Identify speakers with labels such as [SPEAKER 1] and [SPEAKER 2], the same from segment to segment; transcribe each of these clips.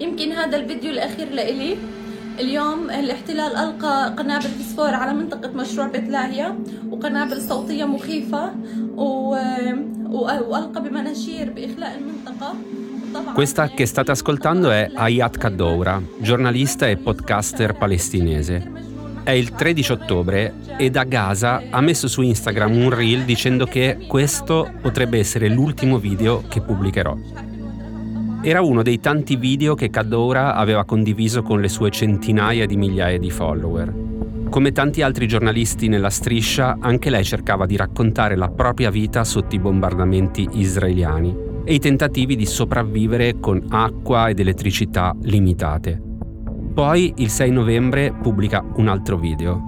[SPEAKER 1] يمكن هذا الفيديو الأخير لإلي اليوم الاحتلال ألقى قنابل فسفور على منطقة مشروع بيت لاهيا وقنابل صوتية مخيفة و... و... وألقى بمناشير بإخلاء المنطقة
[SPEAKER 2] Questa che state ascoltando è Ayat Kaddoura, giornalista e podcaster palestinese. È il 13 ottobre e da Gaza ha messo su Instagram un reel dicendo che questo potrebbe essere l'ultimo video che pubblicherò. Era uno dei tanti video che Kaddoura aveva condiviso con le sue centinaia di migliaia di follower. Come tanti altri giornalisti nella striscia, anche lei cercava di raccontare la propria vita sotto i bombardamenti israeliani e i tentativi di sopravvivere con acqua ed elettricità limitate. Poi, il 6 novembre, pubblica un altro video.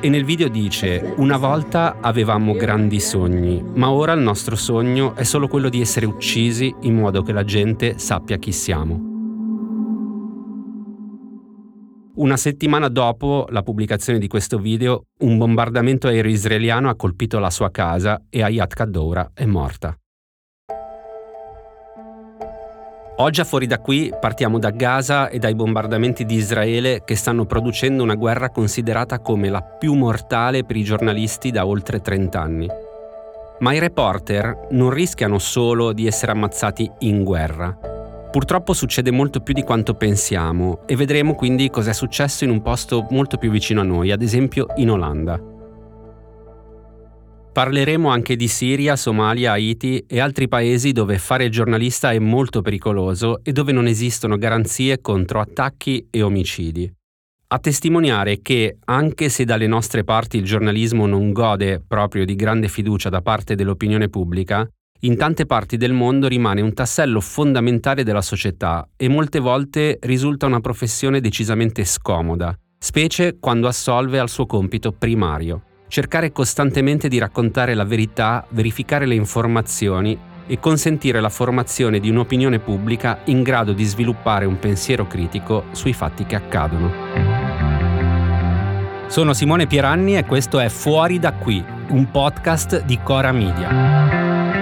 [SPEAKER 2] E nel video dice, una volta avevamo grandi sogni, ma ora il nostro sogno è solo quello di essere uccisi in modo che la gente sappia chi siamo. Una settimana dopo la pubblicazione di questo video, un bombardamento aereo israeliano ha colpito la sua casa e Ayat Kaddoura è morta. Oggi a fuori da qui partiamo da Gaza e dai bombardamenti di Israele che stanno producendo una guerra considerata come la più mortale per i giornalisti da oltre 30 anni. Ma i reporter non rischiano solo di essere ammazzati in guerra. Purtroppo succede molto più di quanto pensiamo e vedremo quindi cosa è successo in un posto molto più vicino a noi, ad esempio in Olanda. Parleremo anche di Siria, Somalia, Haiti e altri paesi dove fare giornalista è molto pericoloso e dove non esistono garanzie contro attacchi e omicidi. A testimoniare che, anche se dalle nostre parti il giornalismo non gode proprio di grande fiducia da parte dell'opinione pubblica, in tante parti del mondo rimane un tassello fondamentale della società e molte volte risulta una professione decisamente scomoda, specie quando assolve al suo compito primario cercare costantemente di raccontare la verità, verificare le informazioni e consentire la formazione di un'opinione pubblica in grado di sviluppare un pensiero critico sui fatti che accadono. Sono Simone Pieranni e questo è Fuori da qui, un podcast di Cora Media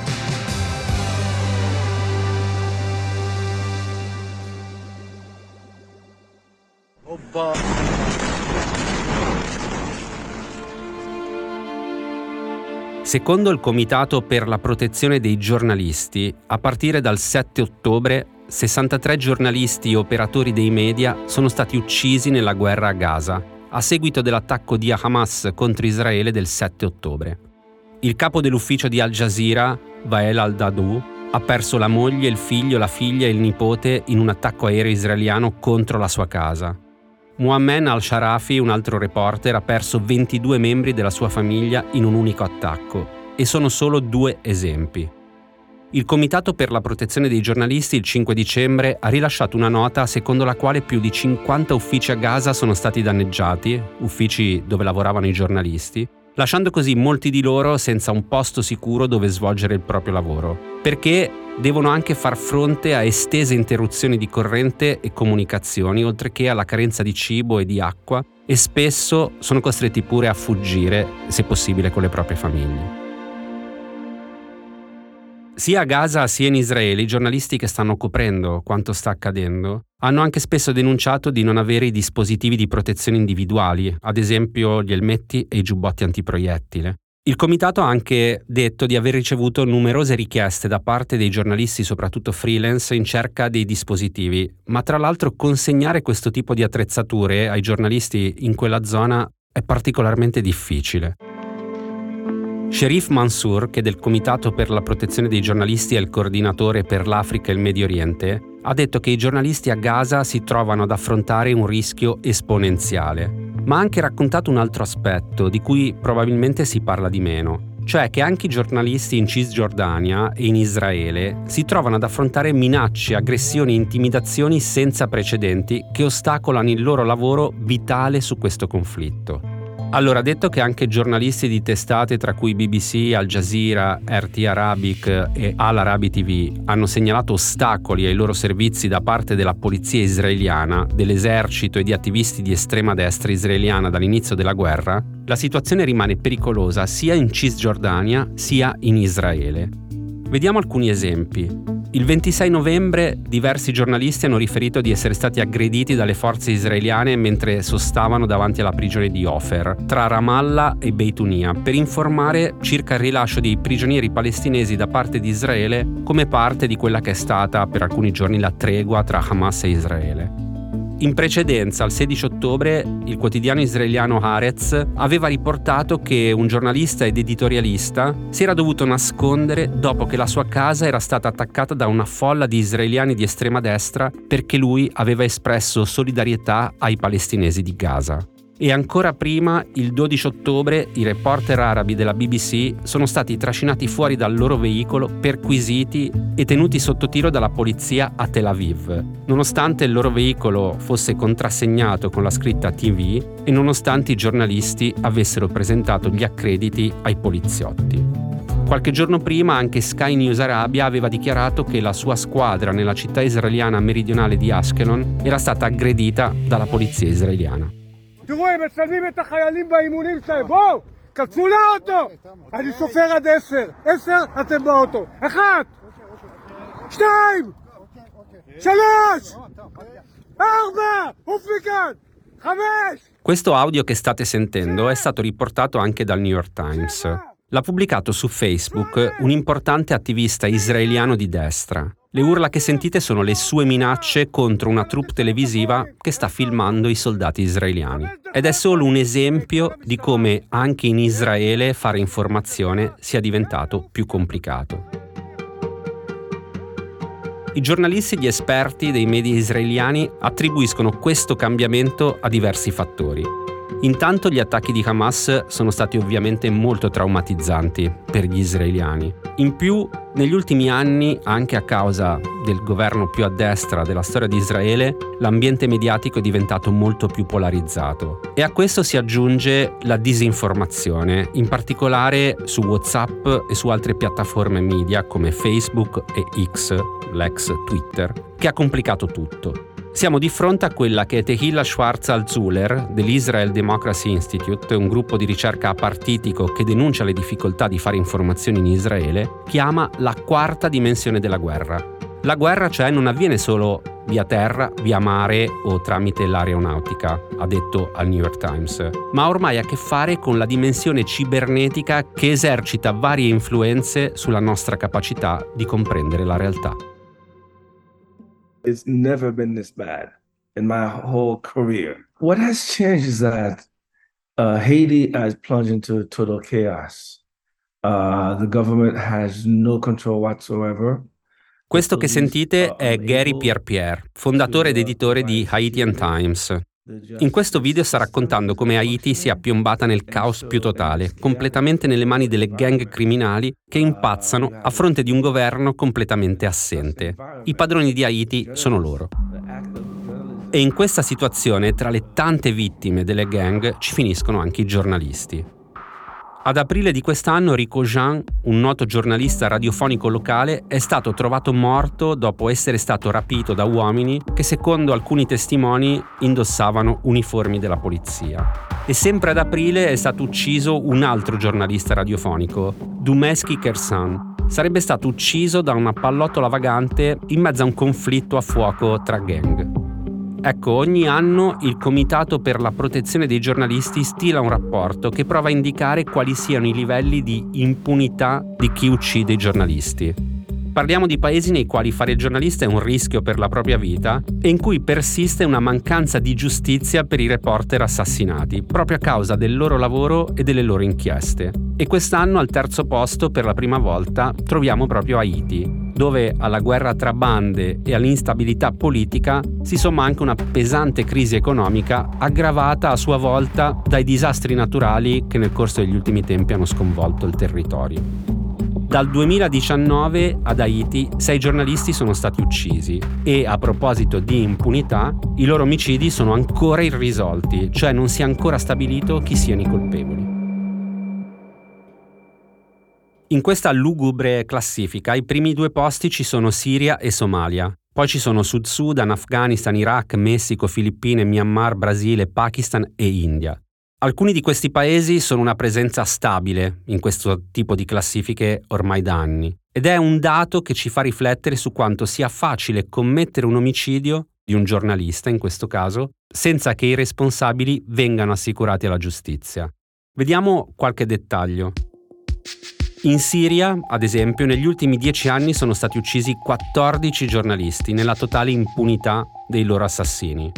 [SPEAKER 2] Secondo il Comitato per la protezione dei giornalisti, a partire dal 7 ottobre 63 giornalisti e operatori dei media sono stati uccisi nella guerra a Gaza, a seguito dell'attacco di Hamas contro Israele del 7 ottobre. Il capo dell'ufficio di Al Jazeera, Wael al-Dadu, ha perso la moglie, il figlio, la figlia e il nipote in un attacco aereo israeliano contro la sua casa. Muammen al-Sharafi, un altro reporter, ha perso 22 membri della sua famiglia in un unico attacco e sono solo due esempi. Il Comitato per la protezione dei giornalisti il 5 dicembre ha rilasciato una nota secondo la quale più di 50 uffici a Gaza sono stati danneggiati, uffici dove lavoravano i giornalisti, lasciando così molti di loro senza un posto sicuro dove svolgere il proprio lavoro, perché devono anche far fronte a estese interruzioni di corrente e comunicazioni, oltre che alla carenza di cibo e di acqua, e spesso sono costretti pure a fuggire, se possibile, con le proprie famiglie. Sia a Gaza sia in Israele i giornalisti che stanno coprendo quanto sta accadendo hanno anche spesso denunciato di non avere i dispositivi di protezione individuali, ad esempio gli elmetti e i giubbotti antiproiettile. Il comitato ha anche detto di aver ricevuto numerose richieste da parte dei giornalisti, soprattutto freelance, in cerca dei dispositivi, ma tra l'altro consegnare questo tipo di attrezzature ai giornalisti in quella zona è particolarmente difficile. Sherif Mansour, che del Comitato per la protezione dei giornalisti è il coordinatore per l'Africa e il Medio Oriente, ha detto che i giornalisti a Gaza si trovano ad affrontare un rischio esponenziale ma ha anche raccontato un altro aspetto di cui probabilmente si parla di meno, cioè che anche i giornalisti in Cisgiordania e in Israele si trovano ad affrontare minacce, aggressioni e intimidazioni senza precedenti che ostacolano il loro lavoro vitale su questo conflitto. Allora, detto che anche giornalisti di testate tra cui BBC, Al Jazeera, RT Arabic e Al Arabi TV hanno segnalato ostacoli ai loro servizi da parte della polizia israeliana, dell'esercito e di attivisti di estrema destra israeliana dall'inizio della guerra, la situazione rimane pericolosa sia in Cisgiordania sia in Israele. Vediamo alcuni esempi. Il 26 novembre diversi giornalisti hanno riferito di essere stati aggrediti dalle forze israeliane mentre sostavano davanti alla prigione di Ofer, tra Ramallah e Beitunia, per informare circa il rilascio dei prigionieri palestinesi da parte di Israele come parte di quella che è stata per alcuni giorni la tregua tra Hamas e Israele. In precedenza, il 16 ottobre, il quotidiano israeliano Haaretz aveva riportato che un giornalista ed editorialista si era dovuto nascondere dopo che la sua casa era stata attaccata da una folla di israeliani di estrema destra perché lui aveva espresso solidarietà ai palestinesi di Gaza e ancora prima, il 12 ottobre, i reporter arabi della BBC sono stati trascinati fuori dal loro veicolo, perquisiti e tenuti sotto tiro dalla polizia a Tel Aviv, nonostante il loro veicolo fosse contrassegnato con la scritta TV e nonostante i giornalisti avessero presentato gli accrediti ai poliziotti. Qualche giorno prima anche Sky News Arabia aveva dichiarato che la sua squadra nella città israeliana meridionale di Ashkelon era stata aggredita dalla polizia israeliana. תראו, הם מצלמים את החיילים באימונים שלהם, בואו! כתבו לאוטו! אני סופר עד עשר. עשר, אתם באוטו. אחת! שתיים! שלוש! ארבע! עוף מכאן! חמש! Questo audio che state sentendo è stato riportato anche dal New York Times. L'ha pubblicato su Facebook un importante attivista israeliano di destra. Le urla che sentite sono le sue minacce contro una troupe televisiva che sta filmando i soldati israeliani. Ed è solo un esempio di come anche in Israele fare informazione sia diventato più complicato. I giornalisti e gli esperti dei media israeliani attribuiscono questo cambiamento a diversi fattori. Intanto gli attacchi di Hamas sono stati ovviamente molto traumatizzanti per gli israeliani. In più, negli ultimi anni, anche a causa del governo più a destra della storia di Israele, l'ambiente mediatico è diventato molto più polarizzato. E a questo si aggiunge la disinformazione, in particolare su WhatsApp e su altre piattaforme media come Facebook e X, l'ex Twitter, che ha complicato tutto. Siamo di fronte a quella che Tehila Schwarz-Alzuler dell'Israel Democracy Institute, un gruppo di ricerca apartitico che denuncia le difficoltà di fare informazioni in Israele, chiama la quarta dimensione della guerra. La guerra cioè non avviene solo via terra, via mare o tramite l'aeronautica, ha detto al New York Times, ma ormai ha a che fare con la dimensione cibernetica che esercita varie influenze sulla nostra capacità di comprendere la realtà.
[SPEAKER 3] It's never been this bad in my whole career. What has changed is that uh, Haiti has plunged into total chaos. Uh, the government has no control whatsoever.
[SPEAKER 2] Questo che sentite è Gary Pierre fondatore ed editore di Haitian Times, in questo video sta raccontando come Haiti sia piombata nel caos più totale, completamente nelle mani delle gang criminali che impazzano a fronte di un governo completamente assente. I padroni di Haiti sono loro. E in questa situazione, tra le tante vittime delle gang, ci finiscono anche i giornalisti. Ad aprile di quest'anno Rico Jean, un noto giornalista radiofonico locale, è stato trovato morto dopo essere stato rapito da uomini che secondo alcuni testimoni indossavano uniformi della polizia. E sempre ad aprile è stato ucciso un altro giornalista radiofonico, Dumesky Kersan. Sarebbe stato ucciso da una pallottola vagante in mezzo a un conflitto a fuoco tra gang. Ecco, ogni anno il Comitato per la protezione dei giornalisti stila un rapporto che prova a indicare quali siano i livelli di impunità di chi uccide i giornalisti. Parliamo di paesi nei quali fare giornalista è un rischio per la propria vita e in cui persiste una mancanza di giustizia per i reporter assassinati, proprio a causa del loro lavoro e delle loro inchieste. E quest'anno al terzo posto, per la prima volta, troviamo proprio Haiti, dove alla guerra tra bande e all'instabilità politica si somma anche una pesante crisi economica aggravata a sua volta dai disastri naturali che nel corso degli ultimi tempi hanno sconvolto il territorio. Dal 2019 ad Haiti sei giornalisti sono stati uccisi e a proposito di impunità, i loro omicidi sono ancora irrisolti, cioè non si è ancora stabilito chi siano i colpevoli. In questa lugubre classifica i primi due posti ci sono Siria e Somalia. Poi ci sono Sud Sudan, Afghanistan, Iraq, Messico, Filippine, Myanmar, Brasile, Pakistan e India. Alcuni di questi paesi sono una presenza stabile in questo tipo di classifiche ormai da anni ed è un dato che ci fa riflettere su quanto sia facile commettere un omicidio di un giornalista in questo caso senza che i responsabili vengano assicurati alla giustizia. Vediamo qualche dettaglio. In Siria, ad esempio, negli ultimi dieci anni sono stati uccisi 14 giornalisti nella totale impunità dei loro assassini.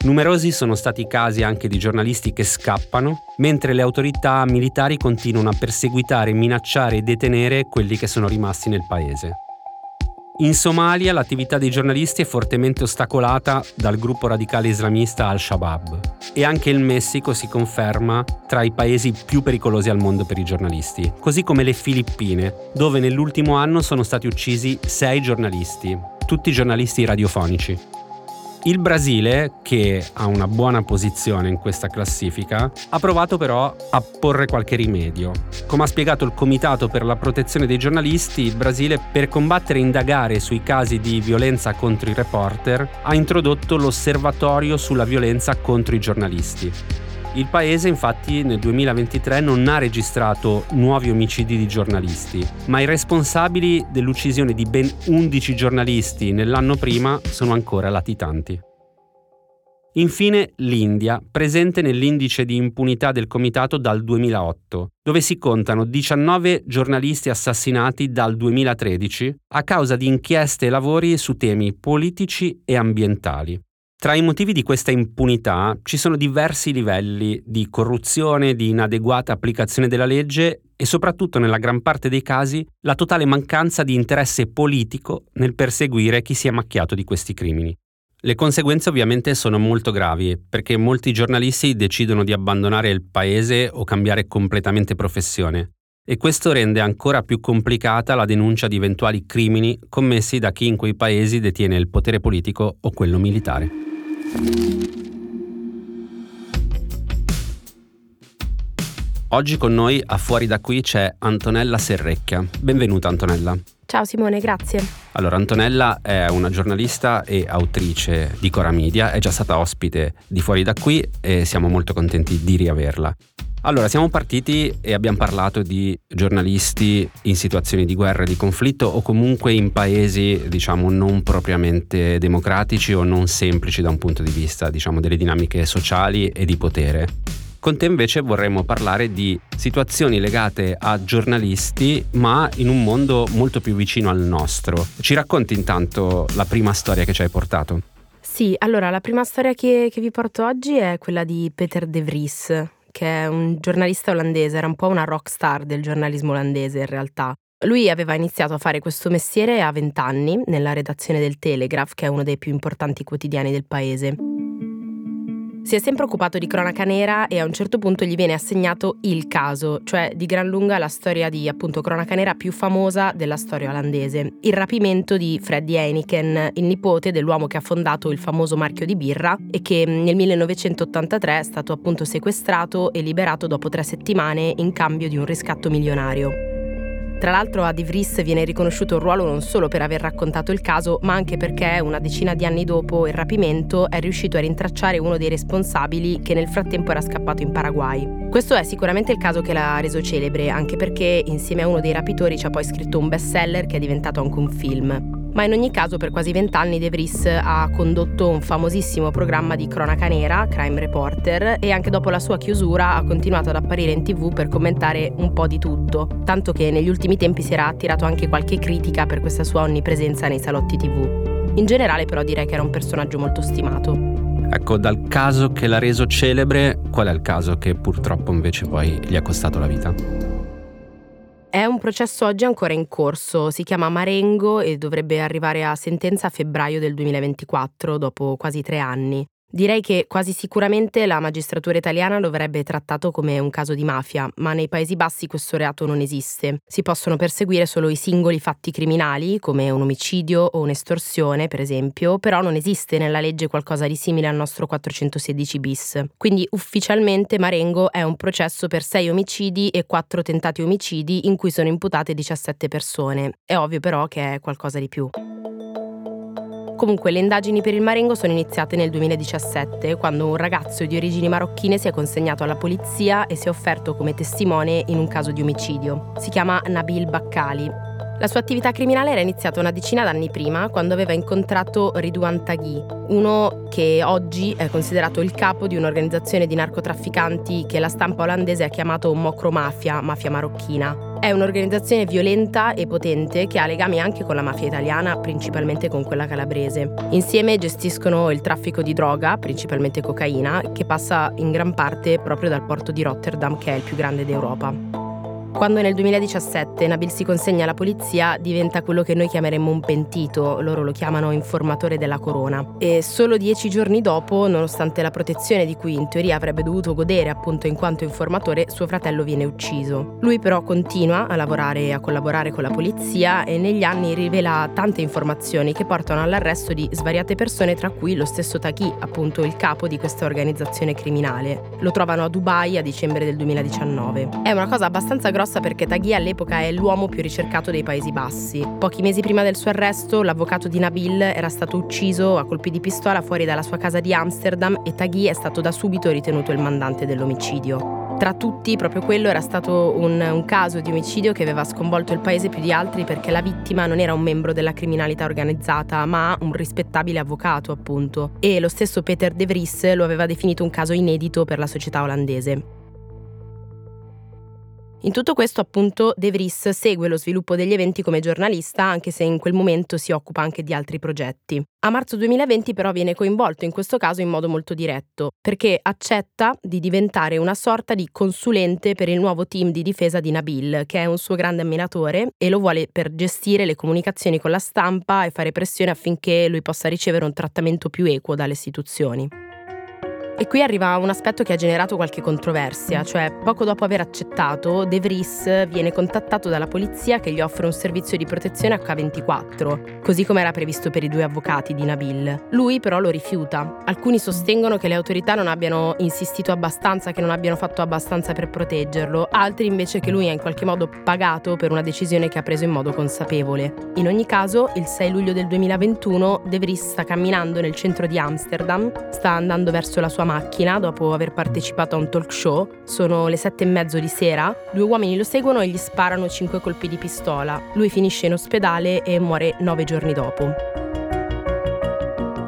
[SPEAKER 2] Numerosi sono stati i casi anche di giornalisti che scappano, mentre le autorità militari continuano a perseguitare, minacciare e detenere quelli che sono rimasti nel paese. In Somalia l'attività dei giornalisti è fortemente ostacolata dal gruppo radicale islamista Al-Shabaab e anche il Messico si conferma tra i paesi più pericolosi al mondo per i giornalisti, così come le Filippine, dove nell'ultimo anno sono stati uccisi sei giornalisti, tutti giornalisti radiofonici. Il Brasile, che ha una buona posizione in questa classifica, ha provato però a porre qualche rimedio. Come ha spiegato il Comitato per la protezione dei giornalisti, il Brasile, per combattere e indagare sui casi di violenza contro i reporter, ha introdotto l'osservatorio sulla violenza contro i giornalisti. Il paese infatti nel 2023 non ha registrato nuovi omicidi di giornalisti, ma i responsabili dell'uccisione di ben 11 giornalisti nell'anno prima sono ancora latitanti. Infine l'India, presente nell'indice di impunità del Comitato dal 2008, dove si contano 19 giornalisti assassinati dal 2013 a causa di inchieste e lavori su temi politici e ambientali. Tra i motivi di questa impunità ci sono diversi livelli di corruzione, di inadeguata applicazione della legge e soprattutto nella gran parte dei casi la totale mancanza di interesse politico nel perseguire chi si è macchiato di questi crimini. Le conseguenze ovviamente sono molto gravi perché molti giornalisti decidono di abbandonare il paese o cambiare completamente professione e questo rende ancora più complicata la denuncia di eventuali crimini commessi da chi in quei paesi detiene il potere politico o quello militare. Oggi con noi a Fuori da qui c'è Antonella Serrecchia. Benvenuta Antonella.
[SPEAKER 4] Ciao Simone, grazie.
[SPEAKER 2] Allora, Antonella è una giornalista e autrice di Cora Media, è già stata ospite di Fuori da qui e siamo molto contenti di riaverla. Allora, siamo partiti e abbiamo parlato di giornalisti in situazioni di guerra e di conflitto o comunque in paesi, diciamo, non propriamente democratici o non semplici da un punto di vista, diciamo, delle dinamiche sociali e di potere. Con te invece vorremmo parlare di situazioni legate a giornalisti, ma in un mondo molto più vicino al nostro. Ci racconti intanto la prima storia che ci hai portato?
[SPEAKER 4] Sì, allora la prima storia che, che vi porto oggi è quella di Peter De Vries, che è un giornalista olandese, era un po' una rock star del giornalismo olandese in realtà. Lui aveva iniziato a fare questo mestiere a 20 anni nella redazione del Telegraph, che è uno dei più importanti quotidiani del paese. Si è sempre occupato di cronaca nera e a un certo punto gli viene assegnato il caso, cioè di gran lunga la storia di appunto cronaca nera più famosa della storia olandese, il rapimento di Freddy Heineken, il nipote dell'uomo che ha fondato il famoso marchio di birra e che nel 1983 è stato appunto sequestrato e liberato dopo tre settimane in cambio di un riscatto milionario. Tra l'altro a De Vries viene riconosciuto il ruolo non solo per aver raccontato il caso, ma anche perché una decina di anni dopo il rapimento è riuscito a rintracciare uno dei responsabili che nel frattempo era scappato in Paraguay. Questo è sicuramente il caso che l'ha reso celebre, anche perché insieme a uno dei rapitori ci ha poi scritto un bestseller che è diventato anche un film. Ma in ogni caso per quasi vent'anni De Vries ha condotto un famosissimo programma di cronaca nera, Crime Reporter, e anche dopo la sua chiusura ha continuato ad apparire in tv per commentare un po' di tutto, tanto che negli ultimi tempi si era attirato anche qualche critica per questa sua onnipresenza nei salotti tv. In generale però direi che era un personaggio molto stimato.
[SPEAKER 2] Ecco, dal caso che l'ha reso celebre, qual è il caso che purtroppo invece poi gli ha costato la vita?
[SPEAKER 4] È un processo oggi ancora in corso, si chiama Marengo e dovrebbe arrivare a sentenza a febbraio del 2024, dopo quasi tre anni. Direi che quasi sicuramente la magistratura italiana lo avrebbe trattato come un caso di mafia, ma nei Paesi Bassi questo reato non esiste. Si possono perseguire solo i singoli fatti criminali, come un omicidio o un'estorsione, per esempio, però non esiste nella legge qualcosa di simile al nostro 416 bis. Quindi ufficialmente Marengo è un processo per sei omicidi e quattro tentati omicidi in cui sono imputate 17 persone. È ovvio però che è qualcosa di più. Comunque le indagini per il Marengo sono iniziate nel 2017, quando un ragazzo di origini marocchine si è consegnato alla polizia e si è offerto come testimone in un caso di omicidio. Si chiama Nabil Baccali. La sua attività criminale era iniziata una decina d'anni prima, quando aveva incontrato Ridwan Taghi, uno che oggi è considerato il capo di un'organizzazione di narcotrafficanti che la stampa olandese ha chiamato Mocromafia, mafia marocchina. È un'organizzazione violenta e potente che ha legami anche con la mafia italiana, principalmente con quella calabrese. Insieme gestiscono il traffico di droga, principalmente cocaina, che passa in gran parte proprio dal porto di Rotterdam, che è il più grande d'Europa. Quando nel 2017 Nabil si consegna alla polizia diventa quello che noi chiameremmo un pentito, loro lo chiamano informatore della corona. E solo dieci giorni dopo, nonostante la protezione di cui in teoria avrebbe dovuto godere appunto in quanto informatore, suo fratello viene ucciso. Lui però continua a lavorare e a collaborare con la polizia e negli anni rivela tante informazioni che portano all'arresto di svariate persone, tra cui lo stesso Taki, appunto il capo di questa organizzazione criminale. Lo trovano a Dubai a dicembre del 2019. È una cosa abbastanza grossa grossa perché Taghi all'epoca è l'uomo più ricercato dei Paesi Bassi. Pochi mesi prima del suo arresto, l'avvocato di Nabil era stato ucciso a colpi di pistola fuori dalla sua casa di Amsterdam e Taghi è stato da subito ritenuto il mandante dell'omicidio. Tra tutti, proprio quello era stato un, un, caso di omicidio che aveva sconvolto il paese più di altri perché la vittima non era un membro della criminalità organizzata, ma un rispettabile avvocato, appunto. E lo stesso Peter De Vries lo aveva definito un caso inedito per la società olandese. In tutto questo, appunto, De Vries segue lo sviluppo degli eventi come giornalista, anche se in quel momento si occupa anche di altri progetti. A marzo 2020 però viene coinvolto in questo caso in modo molto diretto, perché accetta di diventare una sorta di consulente per il nuovo team di difesa di Nabil, che è un suo grande ammiratore e lo vuole per gestire le comunicazioni con la stampa e fare pressione affinché lui possa ricevere un trattamento più equo dalle istituzioni. E qui arriva un aspetto che ha generato qualche controversia, cioè poco dopo aver accettato, De Vries viene contattato dalla polizia che gli offre un servizio di protezione H24, così come era previsto per i due avvocati di Nabil. Lui però lo rifiuta. Alcuni sostengono che le autorità non abbiano insistito abbastanza, che non abbiano fatto abbastanza per proteggerlo, altri invece che lui ha in qualche modo pagato per una decisione che ha preso in modo consapevole. In ogni caso, il 6 luglio del 2021 De Vries sta camminando nel centro di Amsterdam, sta andando verso la sua sua macchina dopo aver partecipato a un talk show. Sono le sette e mezzo di sera. Due uomini lo seguono e gli sparano cinque colpi di pistola. Lui finisce in ospedale e muore nove giorni dopo.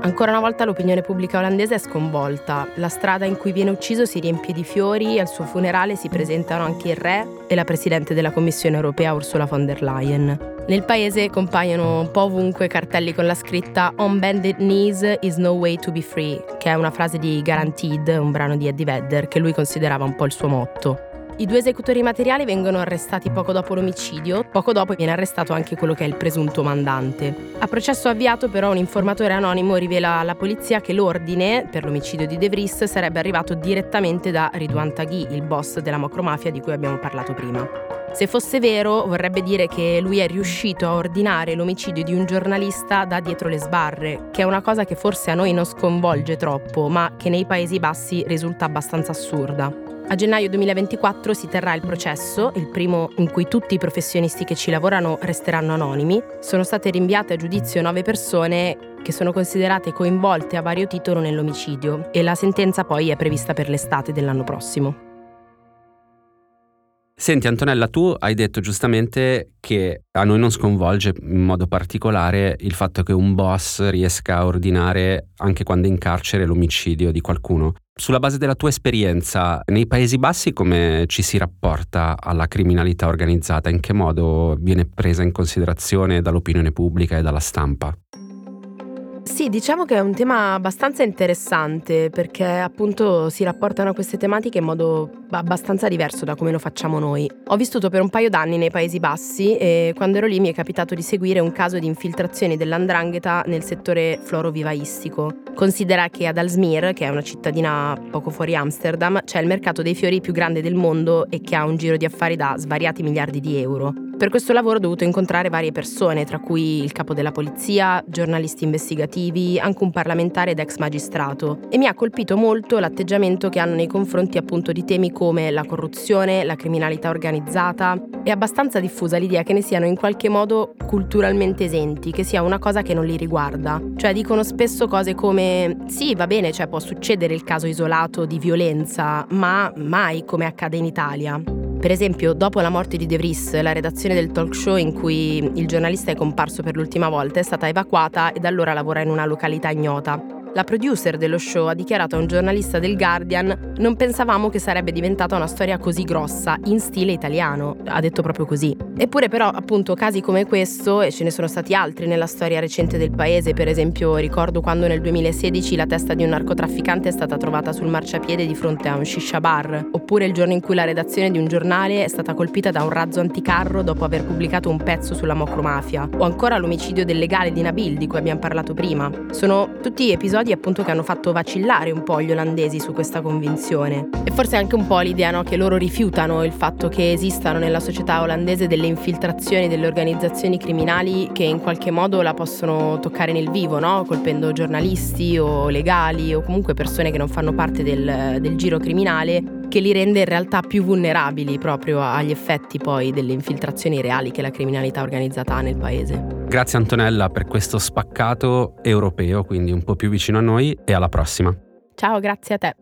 [SPEAKER 4] Ancora una volta l'opinione pubblica olandese è sconvolta. La strada in cui viene ucciso si riempie di fiori al suo funerale si presentano anche il re e la presidente della Commissione europea Ursula von der Leyen. Nel paese compaiono un po' ovunque cartelli con la scritta On bended knees is no way to be free, che è una frase di Guaranteed, un brano di Eddie Vedder, che lui considerava un po' il suo motto. I due esecutori materiali vengono arrestati poco dopo l'omicidio, poco dopo viene arrestato anche quello che è il presunto mandante. A processo avviato però un informatore anonimo rivela alla polizia che l'ordine per l'omicidio di De Vries sarebbe arrivato direttamente da Ridwan Taghi, il boss della macromafia di cui abbiamo parlato prima. Se fosse vero, vorrebbe dire che lui è riuscito a ordinare l'omicidio di un giornalista da dietro le sbarre, che è una cosa che forse a noi non sconvolge troppo, ma che nei Paesi Bassi risulta abbastanza assurda. A gennaio 2024 si terrà il processo, il primo in cui tutti i professionisti che ci lavorano resteranno anonimi. Sono state rinviate a giudizio nove persone che sono considerate coinvolte a vario titolo nell'omicidio e la sentenza poi è prevista per l'estate dell'anno prossimo.
[SPEAKER 2] Senti Antonella, tu hai detto giustamente che a noi non sconvolge in modo particolare il fatto che un boss riesca a ordinare, anche quando è in carcere, l'omicidio di qualcuno. Sulla base della tua esperienza, nei Paesi Bassi come ci si rapporta alla criminalità organizzata? In che modo viene presa in considerazione dall'opinione pubblica e dalla stampa?
[SPEAKER 4] Sì, diciamo che è un tema abbastanza interessante perché appunto si rapportano a queste tematiche in modo abbastanza diverso da come lo facciamo noi. Ho vissuto per un paio d'anni nei Paesi Bassi e quando ero lì mi è capitato di seguire un caso di infiltrazioni dell'andrangheta nel settore florovivaistico. Considera che ad Alsmir, che è una cittadina poco fuori Amsterdam, c'è il mercato dei fiori più grande del mondo e che ha un giro di affari da svariati miliardi di euro. Per questo lavoro ho dovuto incontrare varie persone, tra cui il capo della polizia, giornalisti investigativi, anche un parlamentare ed ex magistrato. E mi ha colpito molto l'atteggiamento che hanno nei confronti appunto di temi come la corruzione, la criminalità organizzata. È abbastanza diffusa l'idea che ne siano in qualche modo culturalmente esenti, che sia una cosa che non li riguarda. Cioè dicono spesso cose come sì, va bene, cioè può succedere il caso isolato di violenza, ma mai come accade in Italia. Per esempio, dopo la morte di De Vries, la redazione del talk show in cui il giornalista è comparso per l'ultima volta è stata evacuata e da allora lavora in una località ignota. La producer dello show ha dichiarato a un giornalista del Guardian non pensavamo che sarebbe diventata una storia così grossa, in stile italiano. Ha detto proprio così. Eppure però appunto casi come questo, e ce ne sono stati altri nella storia recente del paese, per esempio ricordo quando nel 2016 la testa di un narcotrafficante è stata trovata sul marciapiede di fronte a un shisha bar, oppure il giorno in cui la redazione di un giornale è stata colpita da un razzo anticarro dopo aver pubblicato un pezzo sulla mocromafia, o ancora l'omicidio del legale di Nabil di cui abbiamo parlato prima. Sono tutti episodi episodi appunto che hanno fatto vacillare un po' gli olandesi su questa convinzione. E forse anche un po' l'idea no, che loro rifiutano il fatto che esistano nella società olandese delle infiltrazioni delle organizzazioni criminali che in qualche modo la possono toccare nel vivo, no? colpendo giornalisti o legali o comunque persone che non fanno parte del, del giro criminale che li rende in realtà più vulnerabili proprio agli effetti poi delle infiltrazioni reali che la criminalità organizzata ha nel paese.
[SPEAKER 2] Grazie Antonella per questo spaccato europeo, quindi un po' più vicino a noi e alla prossima.
[SPEAKER 4] Ciao, grazie a te.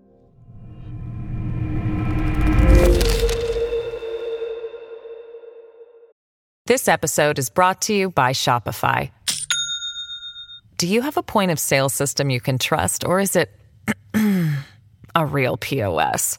[SPEAKER 5] This episode is brought to you by Shopify. Do you have a point of sale system you can trust or is it a real POS?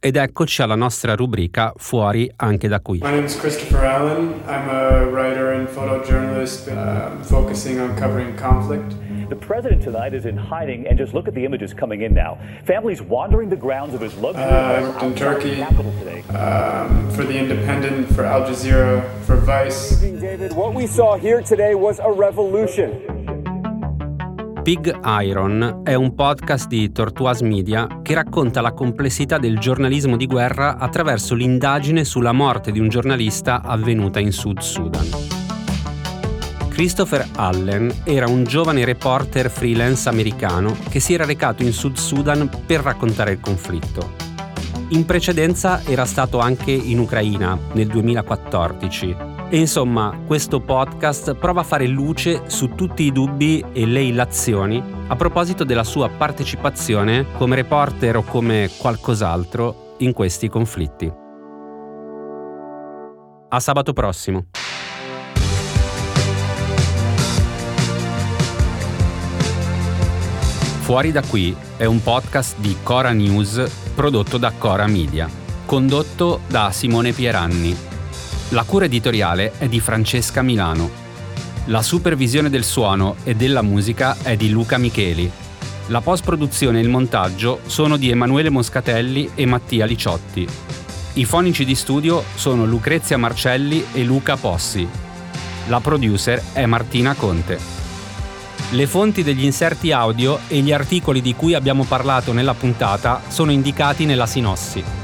[SPEAKER 2] Ed eccoci alla nostra rubrica Fuori anche da qui.
[SPEAKER 6] My name is Christopher Allen. I'm a writer and photojournalist uh, focusing on covering conflict.
[SPEAKER 7] The president tonight is in hiding, and just look at the images coming in now. Families wandering the grounds of his luxury
[SPEAKER 6] uh, home in Turkey today. Um, for The Independent, for Al Jazeera, for Vice.
[SPEAKER 8] David, what we saw here today was a revolution.
[SPEAKER 2] Big Iron è un podcast di Tortoise Media che racconta la complessità del giornalismo di guerra attraverso l'indagine sulla morte di un giornalista avvenuta in Sud Sudan. Christopher Allen era un giovane reporter freelance americano che si era recato in Sud Sudan per raccontare il conflitto. In precedenza era stato anche in Ucraina nel 2014 e insomma, questo podcast prova a fare luce su tutti i dubbi e le illazioni a proposito della sua partecipazione come reporter o come qualcos'altro in questi conflitti. A sabato prossimo. Fuori da qui è un podcast di Cora News prodotto da Cora Media, condotto da Simone Pieranni la cura editoriale è di Francesca Milano. La supervisione del suono e della musica è di Luca Micheli. La post-produzione e il montaggio sono di Emanuele Moscatelli e Mattia Liciotti. I fonici di studio sono Lucrezia Marcelli e Luca Possi. La producer è Martina Conte. Le fonti degli inserti audio e gli articoli di cui abbiamo parlato nella puntata sono indicati nella sinossi.